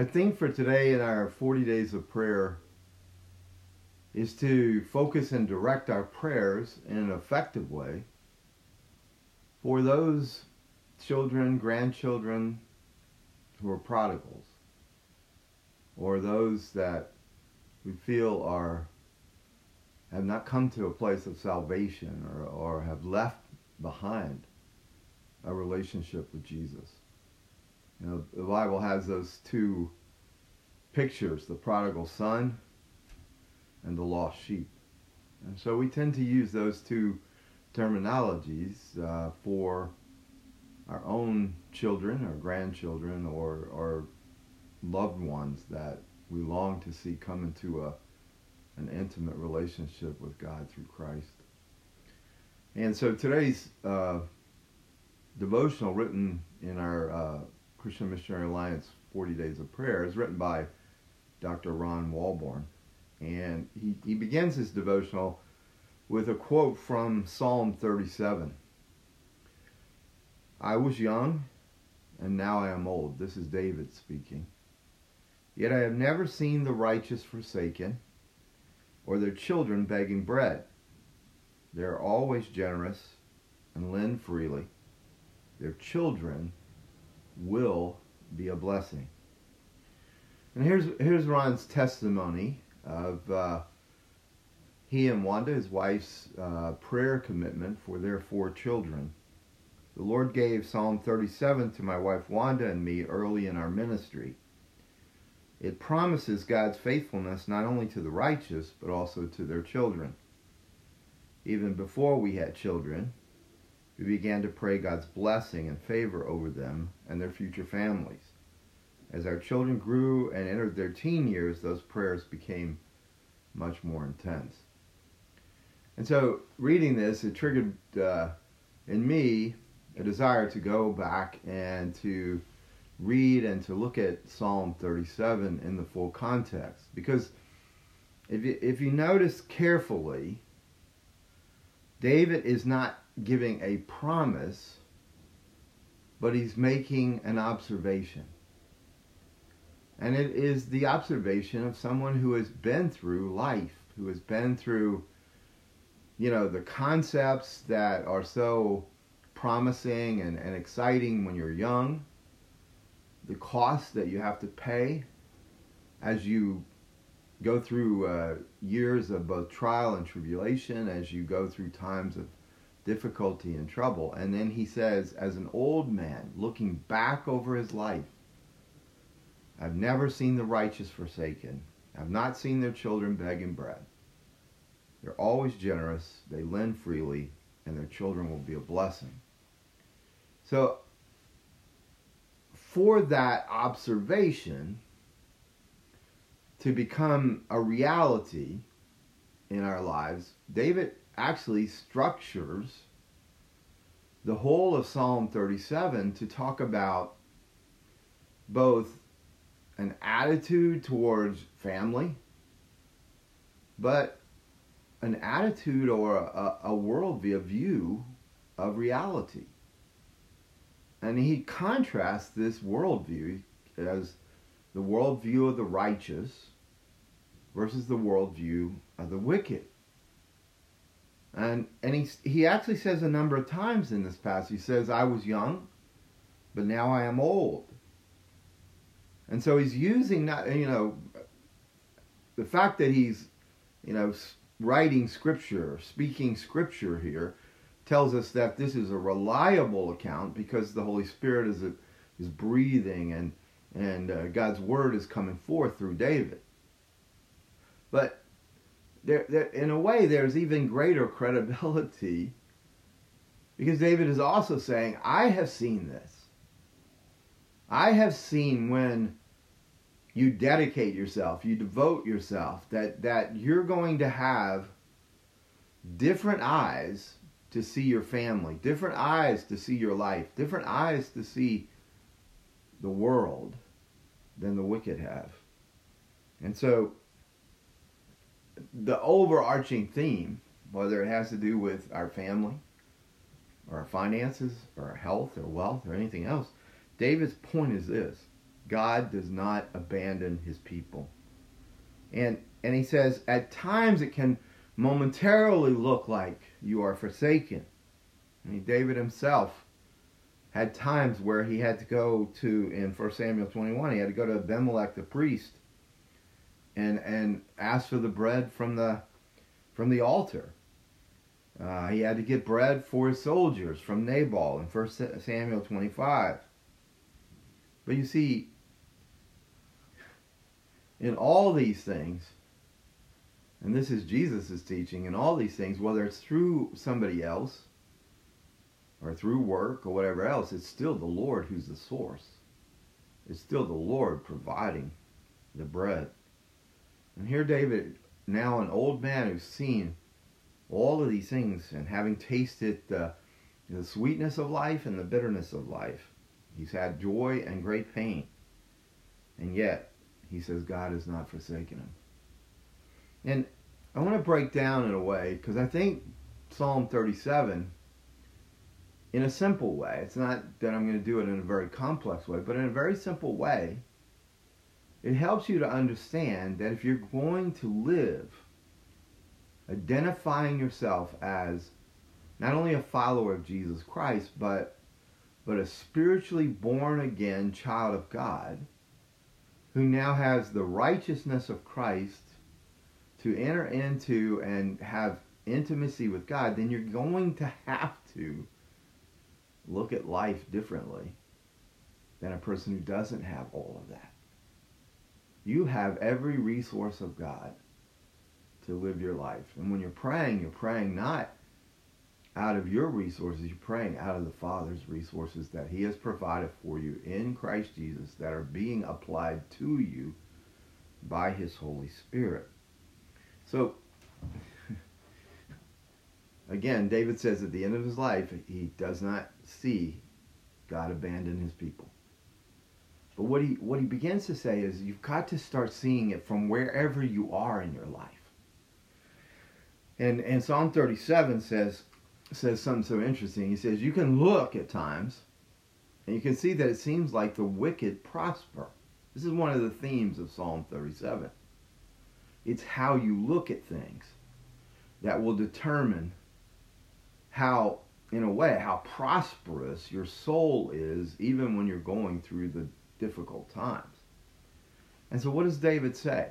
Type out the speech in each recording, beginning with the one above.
Our think for today in our 40 days of prayer is to focus and direct our prayers in an effective way for those children, grandchildren who are prodigals, or those that we feel are have not come to a place of salvation or, or have left behind a relationship with Jesus. You know, the Bible has those two pictures, the prodigal son and the lost sheep. And so we tend to use those two terminologies uh, for our own children or grandchildren or, or loved ones that we long to see come into a, an intimate relationship with God through Christ. And so today's uh, devotional, written in our uh, Christian Missionary Alliance 40 Days of Prayer, is written by Dr. Ron Walborn. And he, he begins his devotional with a quote from Psalm 37. I was young, and now I am old. This is David speaking. Yet I have never seen the righteous forsaken, or their children begging bread. They are always generous and lend freely. Their children will be a blessing. And here's here's Ron's testimony of uh, he and Wanda, his wife's uh, prayer commitment for their four children. The Lord gave Psalm 37 to my wife Wanda and me early in our ministry. It promises God's faithfulness not only to the righteous, but also to their children. Even before we had children, we began to pray God's blessing and favor over them and their future families. As our children grew and entered their teen years, those prayers became much more intense. And so, reading this, it triggered uh, in me a desire to go back and to read and to look at Psalm 37 in the full context. Because if you, if you notice carefully, David is not giving a promise, but he's making an observation. And it is the observation of someone who has been through life, who has been through, you know, the concepts that are so promising and, and exciting when you're young, the cost that you have to pay as you go through uh, years of both trial and tribulation, as you go through times of difficulty and trouble. And then he says, as an old man looking back over his life, I've never seen the righteous forsaken. I've not seen their children begging bread. They're always generous, they lend freely, and their children will be a blessing. So, for that observation to become a reality in our lives, David actually structures the whole of Psalm 37 to talk about both an attitude towards family, but an attitude or a, a worldview, a view of reality. And he contrasts this worldview as the worldview of the righteous versus the worldview of the wicked. And and he he actually says a number of times in this passage. He says, "I was young, but now I am old." And so he's using that, you know, the fact that he's, you know, writing scripture, speaking scripture here, tells us that this is a reliable account because the Holy Spirit is a, is breathing and and uh, God's word is coming forth through David. But there, there, in a way, there's even greater credibility because David is also saying, "I have seen this. I have seen when you dedicate yourself, you devote yourself, that, that you're going to have different eyes to see your family, different eyes to see your life, different eyes to see the world than the wicked have. And so, the overarching theme, whether it has to do with our family, or our finances, or our health, or wealth, or anything else, David's point is this God does not abandon his people. And and he says at times it can momentarily look like you are forsaken. I mean, David himself had times where he had to go to in 1 Samuel 21 he had to go to Abimelech the priest and and ask for the bread from the from the altar. Uh, he had to get bread for his soldiers from Nabal in 1 Samuel 25. But you see, in all these things, and this is Jesus' teaching, in all these things, whether it's through somebody else or through work or whatever else, it's still the Lord who's the source. It's still the Lord providing the bread. And here David, now an old man who's seen all of these things and having tasted the, the sweetness of life and the bitterness of life, he's had joy and great pain. And yet, he says God has not forsaken him. And I want to break down in a way, because I think Psalm 37 in a simple way. It's not that I'm going to do it in a very complex way, but in a very simple way, it helps you to understand that if you're going to live identifying yourself as not only a follower of Jesus Christ, but but a spiritually born again child of God who now has the righteousness of Christ to enter into and have intimacy with God, then you're going to have to look at life differently than a person who doesn't have all of that. You have every resource of God to live your life. And when you're praying, you're praying not out of your resources, you're praying out of the Father's resources that He has provided for you in Christ Jesus that are being applied to you by His Holy Spirit. So, again, David says at the end of his life, he does not see God abandon his people. But what he what he begins to say is you've got to start seeing it from wherever you are in your life. And and Psalm 37 says says something so interesting. He says you can look at times and you can see that it seems like the wicked prosper. This is one of the themes of Psalm 37. It's how you look at things that will determine how in a way, how prosperous your soul is even when you're going through the difficult times. And so, what does David say?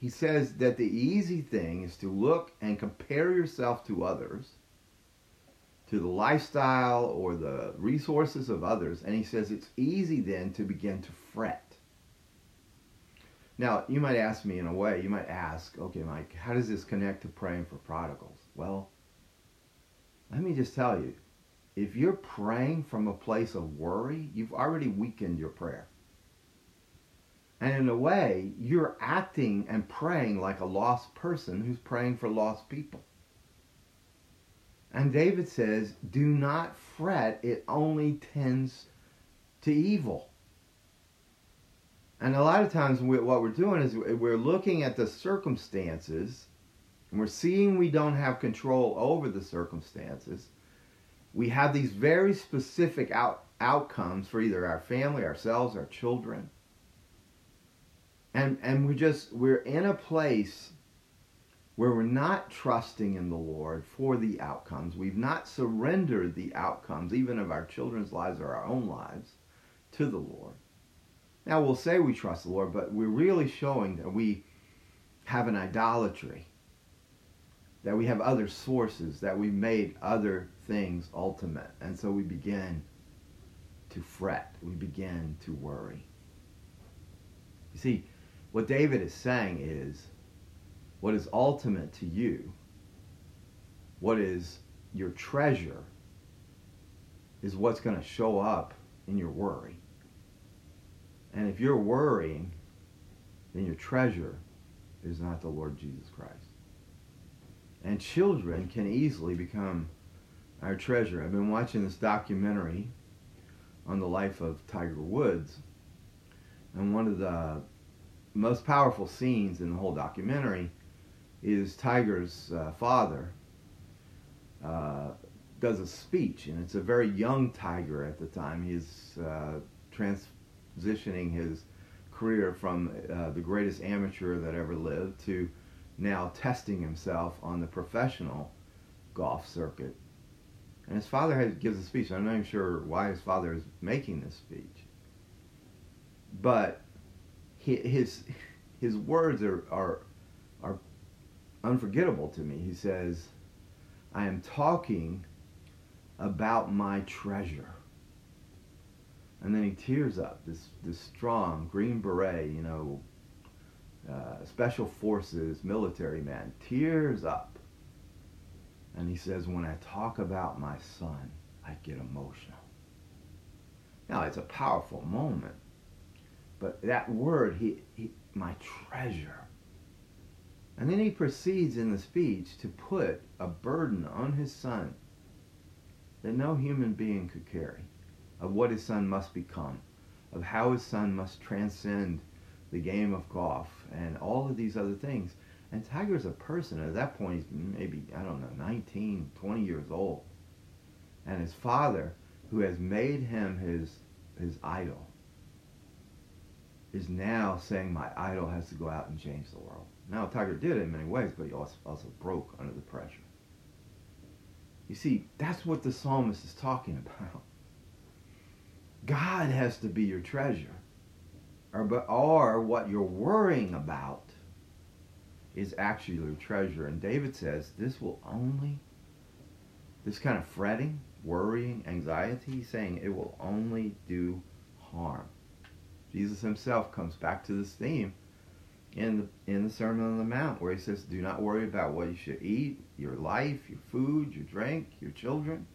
He says that the easy thing is to look and compare yourself to others, to the lifestyle or the resources of others. And he says it's easy then to begin to fret. Now, you might ask me in a way, you might ask, okay, Mike, how does this connect to praying for prodigals? Well, let me just tell you, if you're praying from a place of worry, you've already weakened your prayer. And in a way, you're acting and praying like a lost person who's praying for lost people. And David says, Do not fret, it only tends to evil. And a lot of times, what we're doing is we're looking at the circumstances and we're seeing we don't have control over the circumstances we have these very specific out, outcomes for either our family, ourselves, our children. And, and we just, we're in a place where we're not trusting in the Lord for the outcomes. We've not surrendered the outcomes, even of our children's lives or our own lives, to the Lord. Now, we'll say we trust the Lord, but we're really showing that we have an idolatry that we have other sources, that we made other things ultimate. And so we begin to fret, we begin to worry. You see, what David is saying is what is ultimate to you, what is your treasure, is what's going to show up in your worry. And if you're worrying, then your treasure is not the Lord Jesus Christ. And children can easily become our treasure. I've been watching this documentary on the life of Tiger Woods. And one of the most powerful scenes in the whole documentary is Tiger's uh, father uh, does a speech, and it's a very young Tiger at the time. He's uh, transitioning his career from uh, the greatest amateur that ever lived to now testing himself on the professional golf circuit. And his father has, gives a speech. I'm not even sure why his father is making this speech. But his, his words are, are, are unforgettable to me. He says, I am talking about my treasure. And then he tears up, this, this strong Green Beret, you know, uh, special forces military man, tears up. And he says, when I talk about my son, I get emotional. Now, it's a powerful moment. But that word, he, he, my treasure. And then he proceeds in the speech to put a burden on his son that no human being could carry of what his son must become, of how his son must transcend the game of golf and all of these other things. And Tiger's a person. At that point, he's maybe, I don't know, 19, 20 years old. And his father, who has made him his, his idol, is now saying, my idol has to go out and change the world. Now, Tiger did it in many ways, but he also, also broke under the pressure. You see, that's what the psalmist is talking about. God has to be your treasure. Or, but, or what you're worrying about is actually your treasure. And David says this will only, this kind of fretting, worrying, anxiety, he's saying it will only do harm. Jesus himself comes back to this theme in the, in the Sermon on the Mount where he says, do not worry about what you should eat, your life, your food, your drink, your children.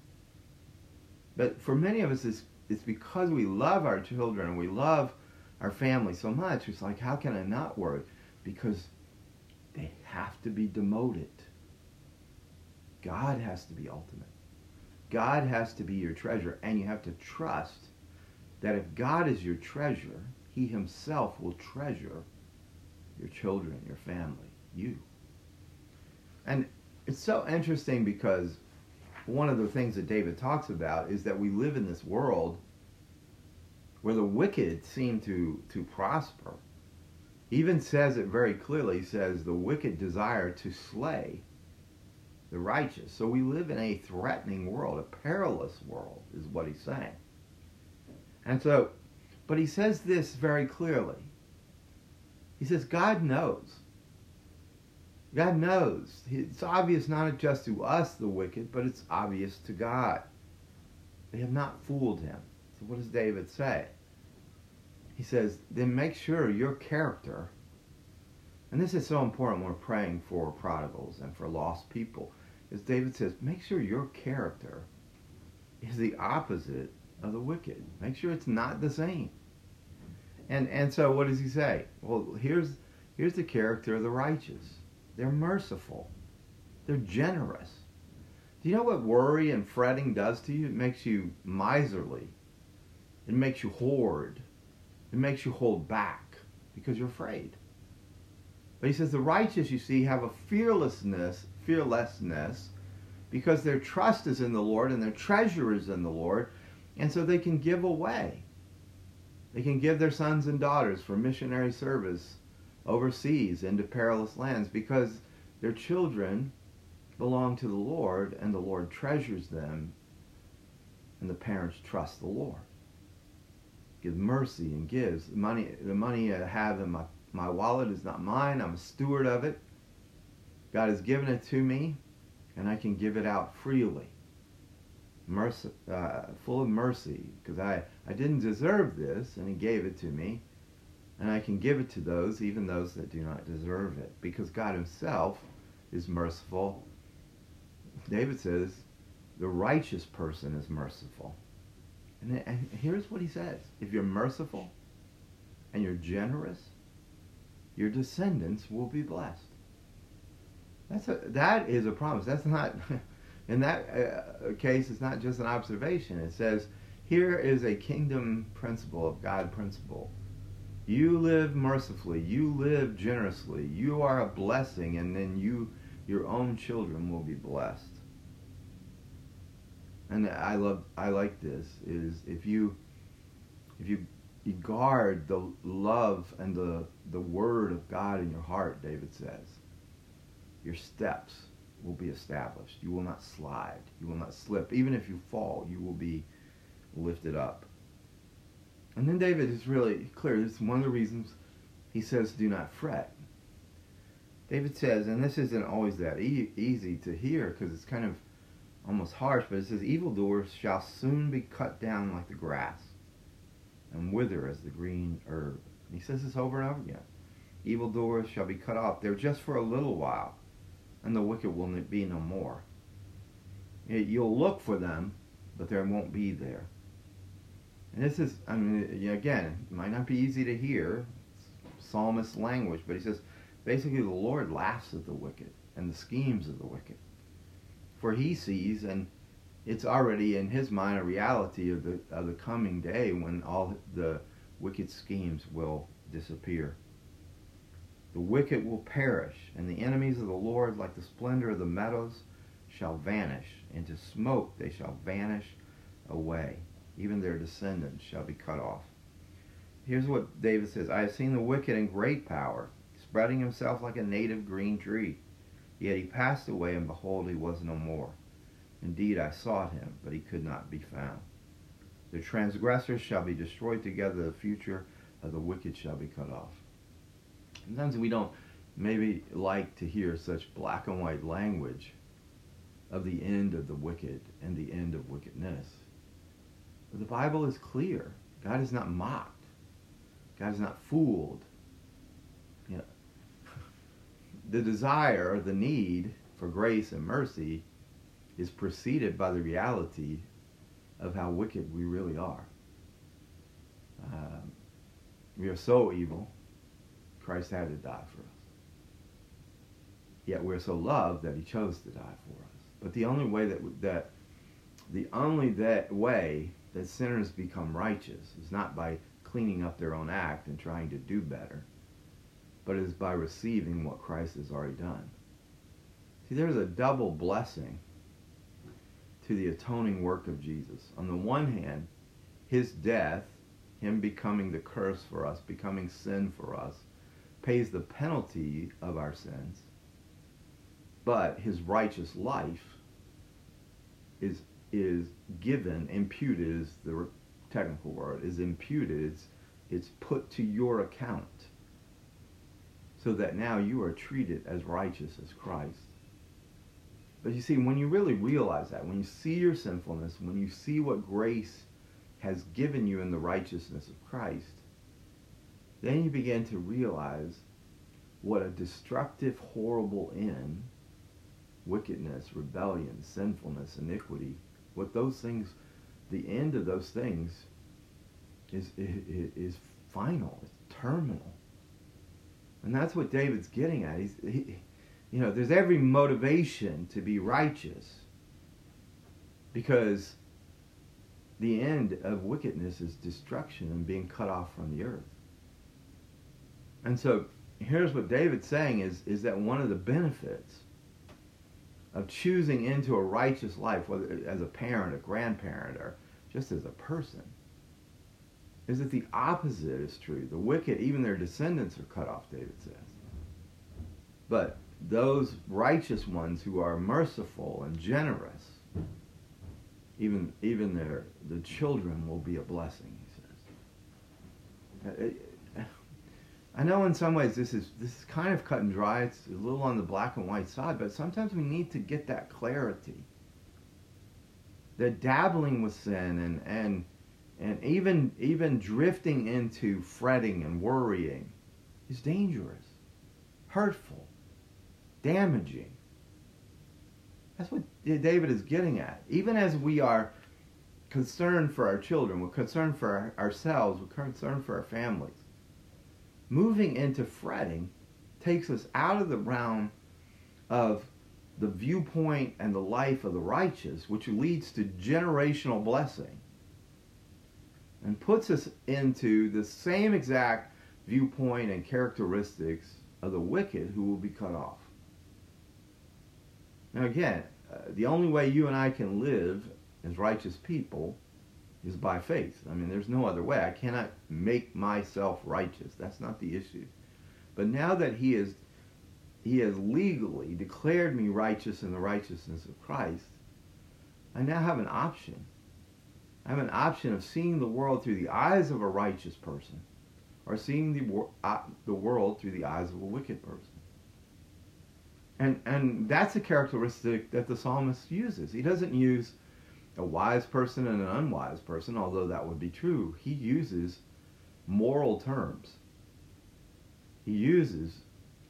But for many of us, it's, it's because we love our children and we love our family so much. It's like, how can I not worry? Because they have to be demoted. God has to be ultimate. God has to be your treasure, and you have to trust that if God is your treasure, He Himself will treasure your children, your family, you. And it's so interesting because one of the things that David talks about is that we live in this world where the wicked seem to, to prosper. He even says it very clearly. He says the wicked desire to slay the righteous. So we live in a threatening world, a perilous world, is what he's saying. And so, but he says this very clearly. He says, God knows. God knows. It's obvious not just to us, the wicked, but it's obvious to God. They have not fooled him. So what does David say? He says, then make sure your character, and this is so important when we're praying for prodigals and for lost people, is David says, make sure your character is the opposite of the wicked. Make sure it's not the same. And and so what does he say? Well, here's here's the character of the righteous. They're merciful. They're generous. Do you know what worry and fretting does to you? It makes you miserly. It makes you hoard. It makes you hold back because you're afraid. But he says the righteous, you see, have a fearlessness, fearlessness, because their trust is in the Lord and their treasure is in the Lord, and so they can give away. They can give their sons and daughters for missionary service overseas into perilous lands because their children belong to the Lord and the Lord treasures them and the parents trust the Lord. Gives mercy and gives. The money, the money I have in my, my wallet is not mine. I'm a steward of it. God has given it to me and I can give it out freely mercy, uh, full of mercy, because I, I didn't deserve this, and he gave it to me. And I can give it to those, even those that do not deserve it, because God himself is merciful. David says, the righteous person is merciful. And, and here's what he says. If you're merciful and you're generous, your descendants will be blessed. That's a, that is a promise. That's not in that uh, case, it's not just an observation. It says, here is a kingdom principle of God principle. You live mercifully. You live generously. You are a blessing, and then you, your own children, will be blessed. And I love, I like this. Is if you, if you, you guard the love and the, the word of God in your heart, David says, your steps will be established. You will not slide. You will not slip. Even if you fall, you will be lifted up. And then David is really clear. This is one of the reasons he says, do not fret. David says, and this isn't always that e- easy to hear because it's kind of almost harsh, but it says, evildoers shall soon be cut down like the grass and wither as the green herb. And he says this over and over again. Evildoers shall be cut off. They're just for a little while, and the wicked will be no more. You'll look for them, but they won't be there. And this is, I mean, again, it might not be easy to hear, psalmist language, but he says, basically, the Lord laughs at the wicked and the schemes of the wicked. For he sees and it's already in his mind a reality of the of the coming day when all the wicked schemes will disappear. The wicked will perish, and the enemies of the Lord, like the splendor of the meadows, shall vanish. Into smoke they shall vanish away. Even their descendants shall be cut off. Here's what David says I have seen the wicked in great power, spreading himself like a native green tree. Yet he passed away, and behold, he was no more. Indeed, I sought him, but he could not be found. The transgressors shall be destroyed together, the future of the wicked shall be cut off. Sometimes we don't maybe like to hear such black and white language of the end of the wicked and the end of wickedness. But the Bible is clear. God is not mocked. God is not fooled. You know, the desire, the need for grace and mercy is preceded by the reality of how wicked we really are. Um, we are so evil, Christ had to die for us. Yet we're so loved that he chose to die for us. But the only way that, that the only that way that sinners become righteous is not by cleaning up their own act and trying to do better, but is by receiving what Christ has already done. See, there's a double blessing to the atoning work of Jesus. On the one hand, his death, him becoming the curse for us, becoming sin for us, pays the penalty of our sins. But his righteous life is is given, imputed is the technical word, is imputed, it's, it's put to your account. So that now you are treated as righteous as Christ. But you see, when you really realize that, when you see your sinfulness, when you see what grace has given you in the righteousness of Christ, then you begin to realize what a destructive, horrible end wickedness, rebellion, sinfulness, iniquity, what those things, the end of those things is, is, is final, it's terminal. And that's what David's getting at. He's, he, you know, there's every motivation to be righteous because the end of wickedness is destruction and being cut off from the earth. And so here's what David's saying is, is that one of the benefits of choosing into a righteous life, whether as a parent, a grandparent, or just as a person, is that the opposite is true. The wicked, even their descendants, are cut off, David says. But those righteous ones who are merciful and generous, even even their the children will be a blessing. He says. Uh, I know in some ways this is this is kind of cut and dry. It's a little on the black and white side, but sometimes we need to get that clarity. That dabbling with sin and and and even even drifting into fretting and worrying is dangerous, hurtful damaging. That's what David is getting at. Even as we are concerned for our children, we're concerned for ourselves, we're concerned for our families. Moving into fretting takes us out of the realm of the viewpoint and the life of the righteous, which leads to generational blessing, and puts us into the same exact viewpoint and characteristics of the wicked who will be cut off. Now, again, uh, the only way you and I can live as righteous people is by faith. I mean, there's no other way. I cannot make myself righteous. That's not the issue. But now that he is he has legally declared me righteous in the righteousness of Christ, I now have an option. I have an option of seeing the world through the eyes of a righteous person or seeing the, uh, the world through the eyes of a wicked person. And, and that's a characteristic that the psalmist uses. He doesn't use a wise person and an unwise person, although that would be true. He uses moral terms. He uses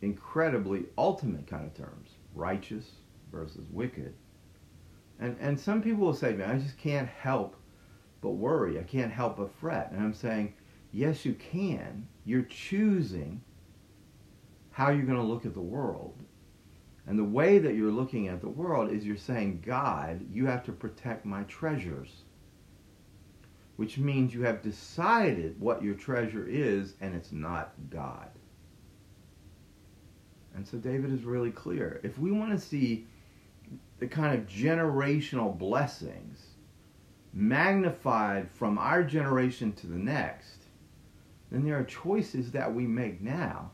incredibly ultimate kind of terms righteous versus wicked. And, and some people will say me, I just can't help but worry. I can't help but fret. And I'm saying, yes, you can. You're choosing how you're going to look at the world. And the way that you're looking at the world is you're saying, God, you have to protect my treasures. Which means you have decided what your treasure is, and it's not God. And so David is really clear. If we want to see the kind of generational blessings magnified from our generation to the next, then there are choices that we make now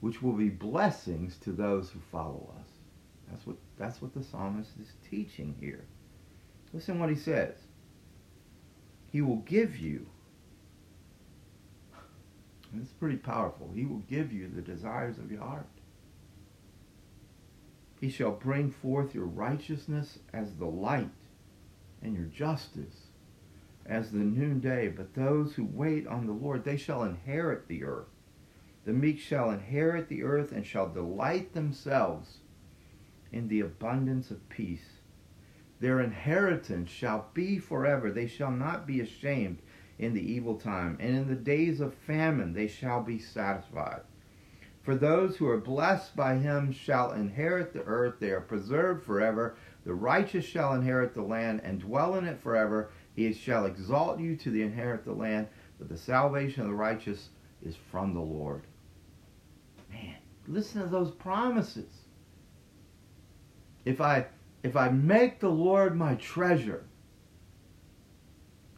which will be blessings to those who follow us. That's what, that's what the psalmist is teaching here. Listen what he says. He will give you, and it's pretty powerful, he will give you the desires of your heart. He shall bring forth your righteousness as the light, and your justice as the noonday. But those who wait on the Lord, they shall inherit the earth. The meek shall inherit the earth and shall delight themselves in the abundance of peace. Their inheritance shall be forever. They shall not be ashamed in the evil time, and in the days of famine they shall be satisfied. For those who are blessed by him shall inherit the earth. They are preserved forever. The righteous shall inherit the land and dwell in it forever. He shall exalt you to the inherit the land, but the salvation of the righteous is from the Lord. Listen to those promises. If I if I make the Lord my treasure,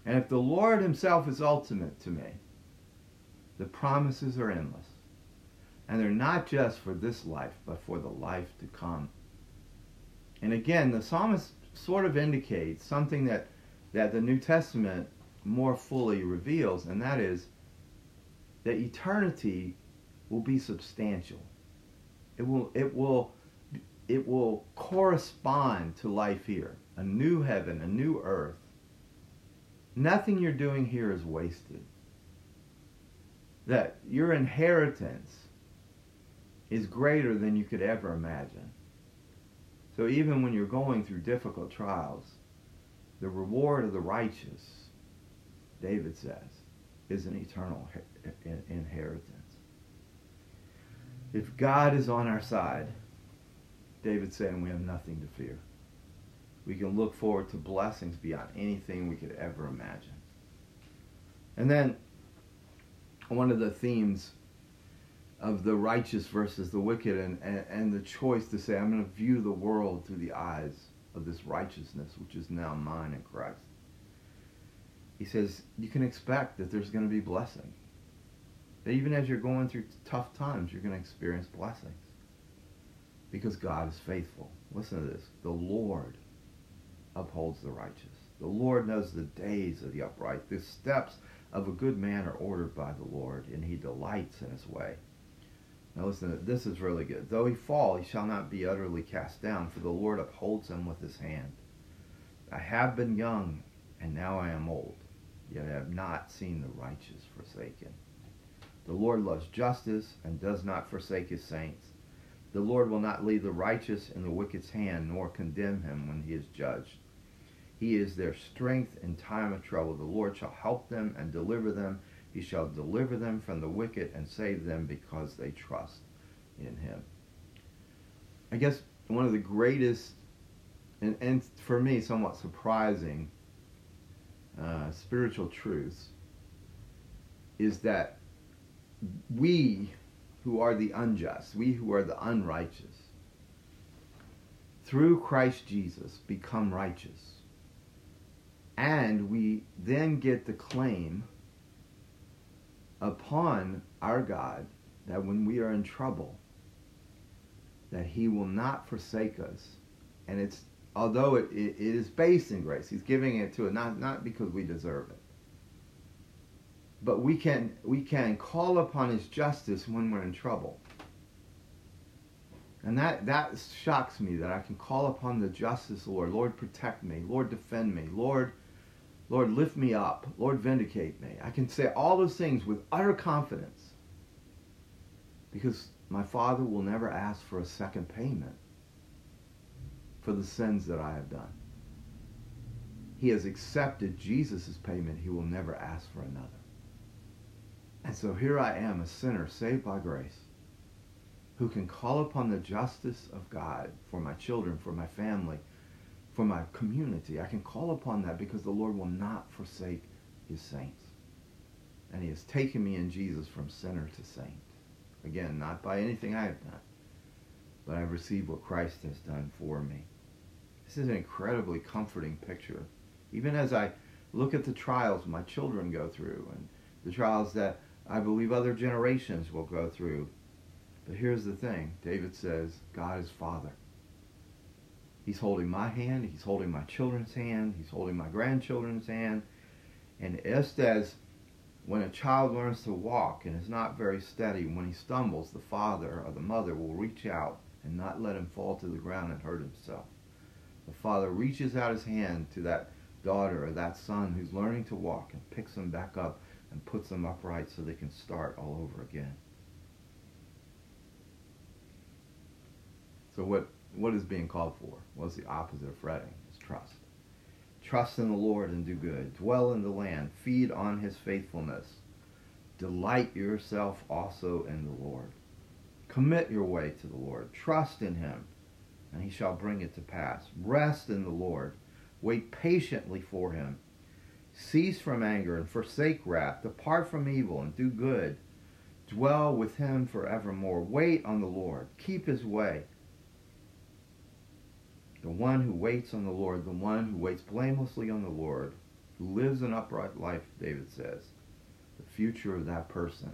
and if the Lord himself is ultimate to me, the promises are endless. And they're not just for this life, but for the life to come. And again, the psalmist sort of indicates something that, that the New Testament more fully reveals, and that is that eternity will be substantial. It will it will it will correspond to life here. A new heaven, a new earth. Nothing you're doing here is wasted. That your inheritance is greater than you could ever imagine. So even when you're going through difficult trials, the reward of the righteous, David says, is an eternal inheritance. If God is on our side, David's saying we have nothing to fear. We can look forward to blessings beyond anything we could ever imagine. And then one of the themes of the righteous versus the wicked and, and, and the choice to say, I'm going to view the world through the eyes of this righteousness, which is now mine in Christ. He says, you can expect that there's going to be blessing. That even as you're going through tough times, you're going to experience blessings. Because God is faithful. Listen to this. The Lord upholds the righteous. The Lord knows the days of the upright. The steps of a good man are ordered by the Lord, and he delights in his way. Now listen, this is really good. Though he fall, he shall not be utterly cast down, for the Lord upholds him with his hand. I have been young, and now I am old, yet I have not seen the righteous forsaken. The Lord loves justice and does not forsake his saints. The Lord will not leave the righteous in the wicked's hand, nor condemn him when he is judged. He is their strength in time of trouble. The Lord shall help them and deliver them. He shall deliver them from the wicked and save them because they trust in him. I guess one of the greatest, and, and for me, somewhat surprising uh, spiritual truths is that we who are the unjust, we who are the unrighteous, through Christ Jesus become righteous And we then get the claim upon our God that when we are in trouble, that he will not forsake us. And it's although it, it, it is based in grace, he's giving it to it not not because we deserve it. But we can we can call upon his justice when we're in trouble. And that, that shocks me that I can call upon the justice, Lord. Lord, protect me. Lord, defend me. Lord, Lord, lift me up. Lord, vindicate me. I can say all those things with utter confidence because my Father will never ask for a second payment for the sins that I have done. He has accepted Jesus' payment. He will never ask for another. And so here I am, a sinner saved by grace who can call upon the justice of God for my children, for my family, for my community. I can call upon that because the Lord will not forsake his saints. And he has taken me in Jesus from sinner to saint. Again, not by anything I have done, but I've received what Christ has done for me. This is an incredibly comforting picture. Even as I look at the trials my children go through and the trials that I believe other generations will go through but here's the thing David says, God is Father. He's holding my hand, He's holding my children's hand, He's holding my grandchildren's hand. And just as when a child learns to walk and is not very steady, when he stumbles, the father or the mother will reach out and not let him fall to the ground and hurt himself. The father reaches out his hand to that daughter or that son who's learning to walk and picks him back up and puts them upright so they can start all over again. So what what is being called for? What's the opposite of fretting? It's trust. Trust in the Lord and do good. Dwell in the land. Feed on his faithfulness. Delight yourself also in the Lord. Commit your way to the Lord. Trust in him, and he shall bring it to pass. Rest in the Lord. Wait patiently for him. Cease from anger and forsake wrath. Depart from evil and do good. Dwell with him forevermore. Wait on the Lord. Keep his way the one who waits on the Lord, the one who waits blamelessly on the Lord, who lives an upright life, David says, the future of that person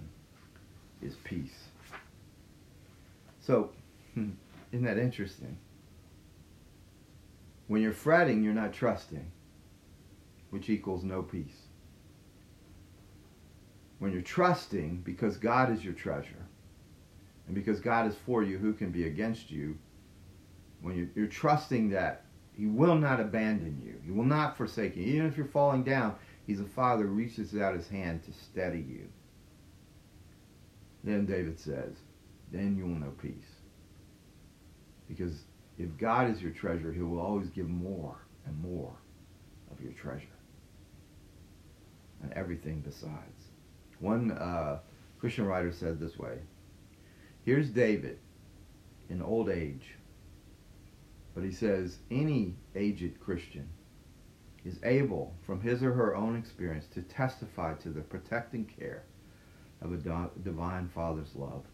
is peace. So, hmm, isn't that interesting? When you're fretting, you're not trusting, which equals no peace. When you're trusting, because God is your treasure, and because God is for you, who can be against you? when you're, you're trusting that he will not abandon you. He will not forsake you. Even if you're falling down, he's a father who reaches out his hand to steady you. Then David says, then you will know peace. Because if God is your treasure, he will always give more and more of your treasure. And everything besides. One uh, Christian writer said this way Here's David in old age but he says any aged Christian is able, from his or her own experience, to testify to the protecting care of a divine Father's love.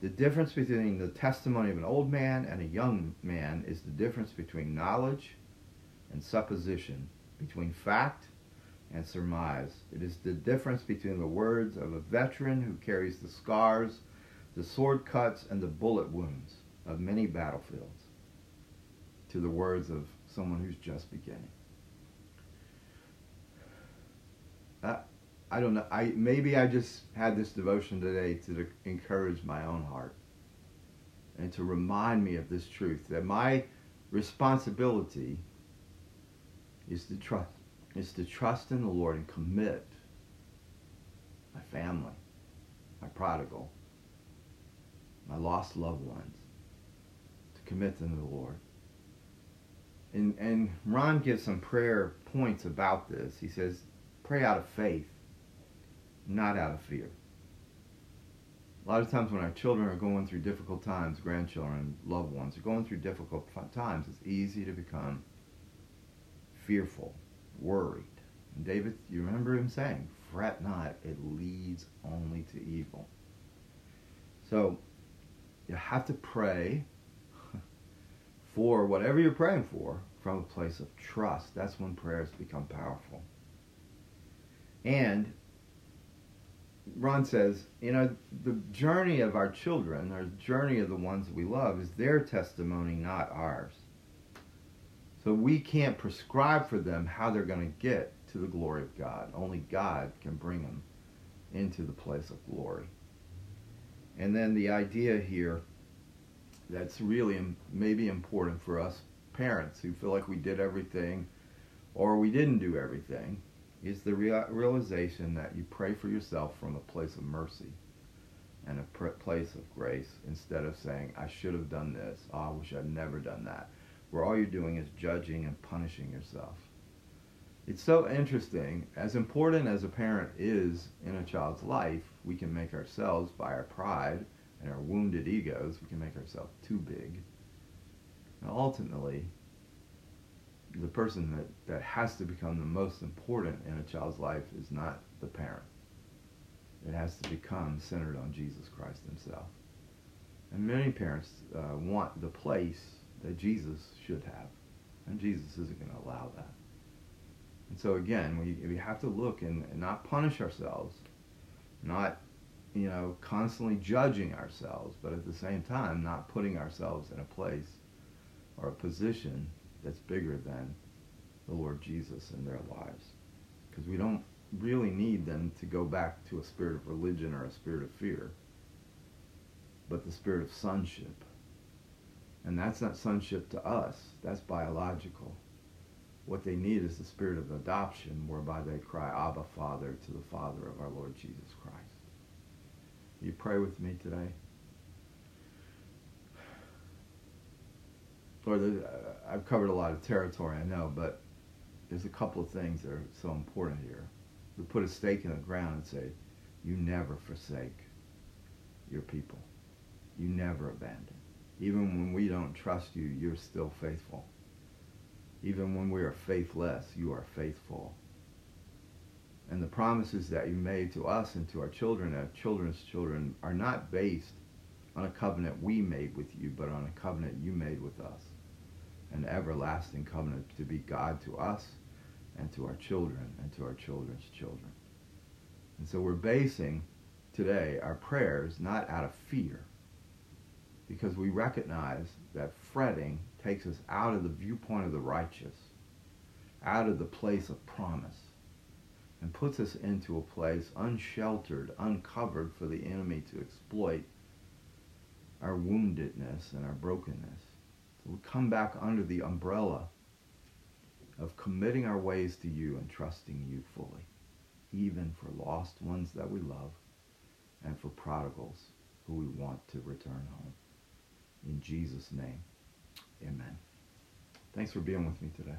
The difference between the testimony of an old man and a young man is the difference between knowledge and supposition, between fact and surmise. It is the difference between the words of a veteran who carries the scars, the sword cuts, and the bullet wounds of many battlefields to the words of someone who's just beginning. Uh, I don't know. I maybe I just had this devotion today to encourage my own heart and to remind me of this truth that my responsibility is to trust is to trust in the Lord and commit my family, my prodigal, my lost loved ones, to commit them to the Lord and, and Ron gives some prayer points about this. He says, pray out of faith, not out of fear. A lot of times when our children are going through difficult times, grandchildren, loved ones are going through difficult times, it's easy to become fearful, worried. And David, you remember him saying, fret not, it leads only to evil. So you have to pray for whatever you're praying for from a place of trust. That's when prayers become powerful. And Ron says, you know, the journey of our children, our journey of the ones that we love, is their testimony, not ours. So we can't prescribe for them how they're going to get to the glory of God. Only God can bring them into the place of glory. And then the idea here that's really maybe important for us parents who feel like we did everything or we didn't do everything is the realization that you pray for yourself from a place of mercy and a place of grace instead of saying, I should have done this. Oh, I wish I'd never done that. Where all you're doing is judging and punishing yourself. It's so interesting. As important as a parent is in a child's life, we can make ourselves, by our pride and our wounded egos, we can make ourselves too big. And ultimately, the person that, that has to become the most important in a child's life is not the parent. It has to become centered on Jesus Christ himself. And many parents uh, want the place that Jesus should have. And Jesus isn't going to allow that. And so again, we, we have to look and, and not punish ourselves, not, you know, constantly judging ourselves, but at the same time, not putting ourselves in a place or a position that's bigger than the Lord Jesus in their lives. Because we don't really need them to go back to a spirit of religion or a spirit of fear, but the spirit of sonship. And that's not sonship to us, that's biological. What they need is the spirit of adoption, whereby they cry, Abba, Father, to the Father of our Lord Jesus Christ. You pray with me today? Lord, uh, I've covered a lot of territory, I know, but there's a couple of things that are so important here. We put a stake in the ground and say, you never forsake your people. You never abandon. Even when we don't trust you, you're still faithful. Even when we are faithless, you are faithful. And the promises that you made to us and to our children our children's children are not based on a covenant we made with you, but on a covenant you made with us an everlasting covenant to be God to us and to our children and to our children's children. And so we're basing today our prayers not out of fear, because we recognize that fretting takes us out of the viewpoint of the righteous, out of the place of promise, and puts us into a place unsheltered, uncovered for the enemy to exploit our woundedness and our brokenness we come back under the umbrella of committing our ways to you and trusting you fully, even for lost ones that we love and for prodigals who we want to return home. In Jesus' name, amen. Thanks for being with me today.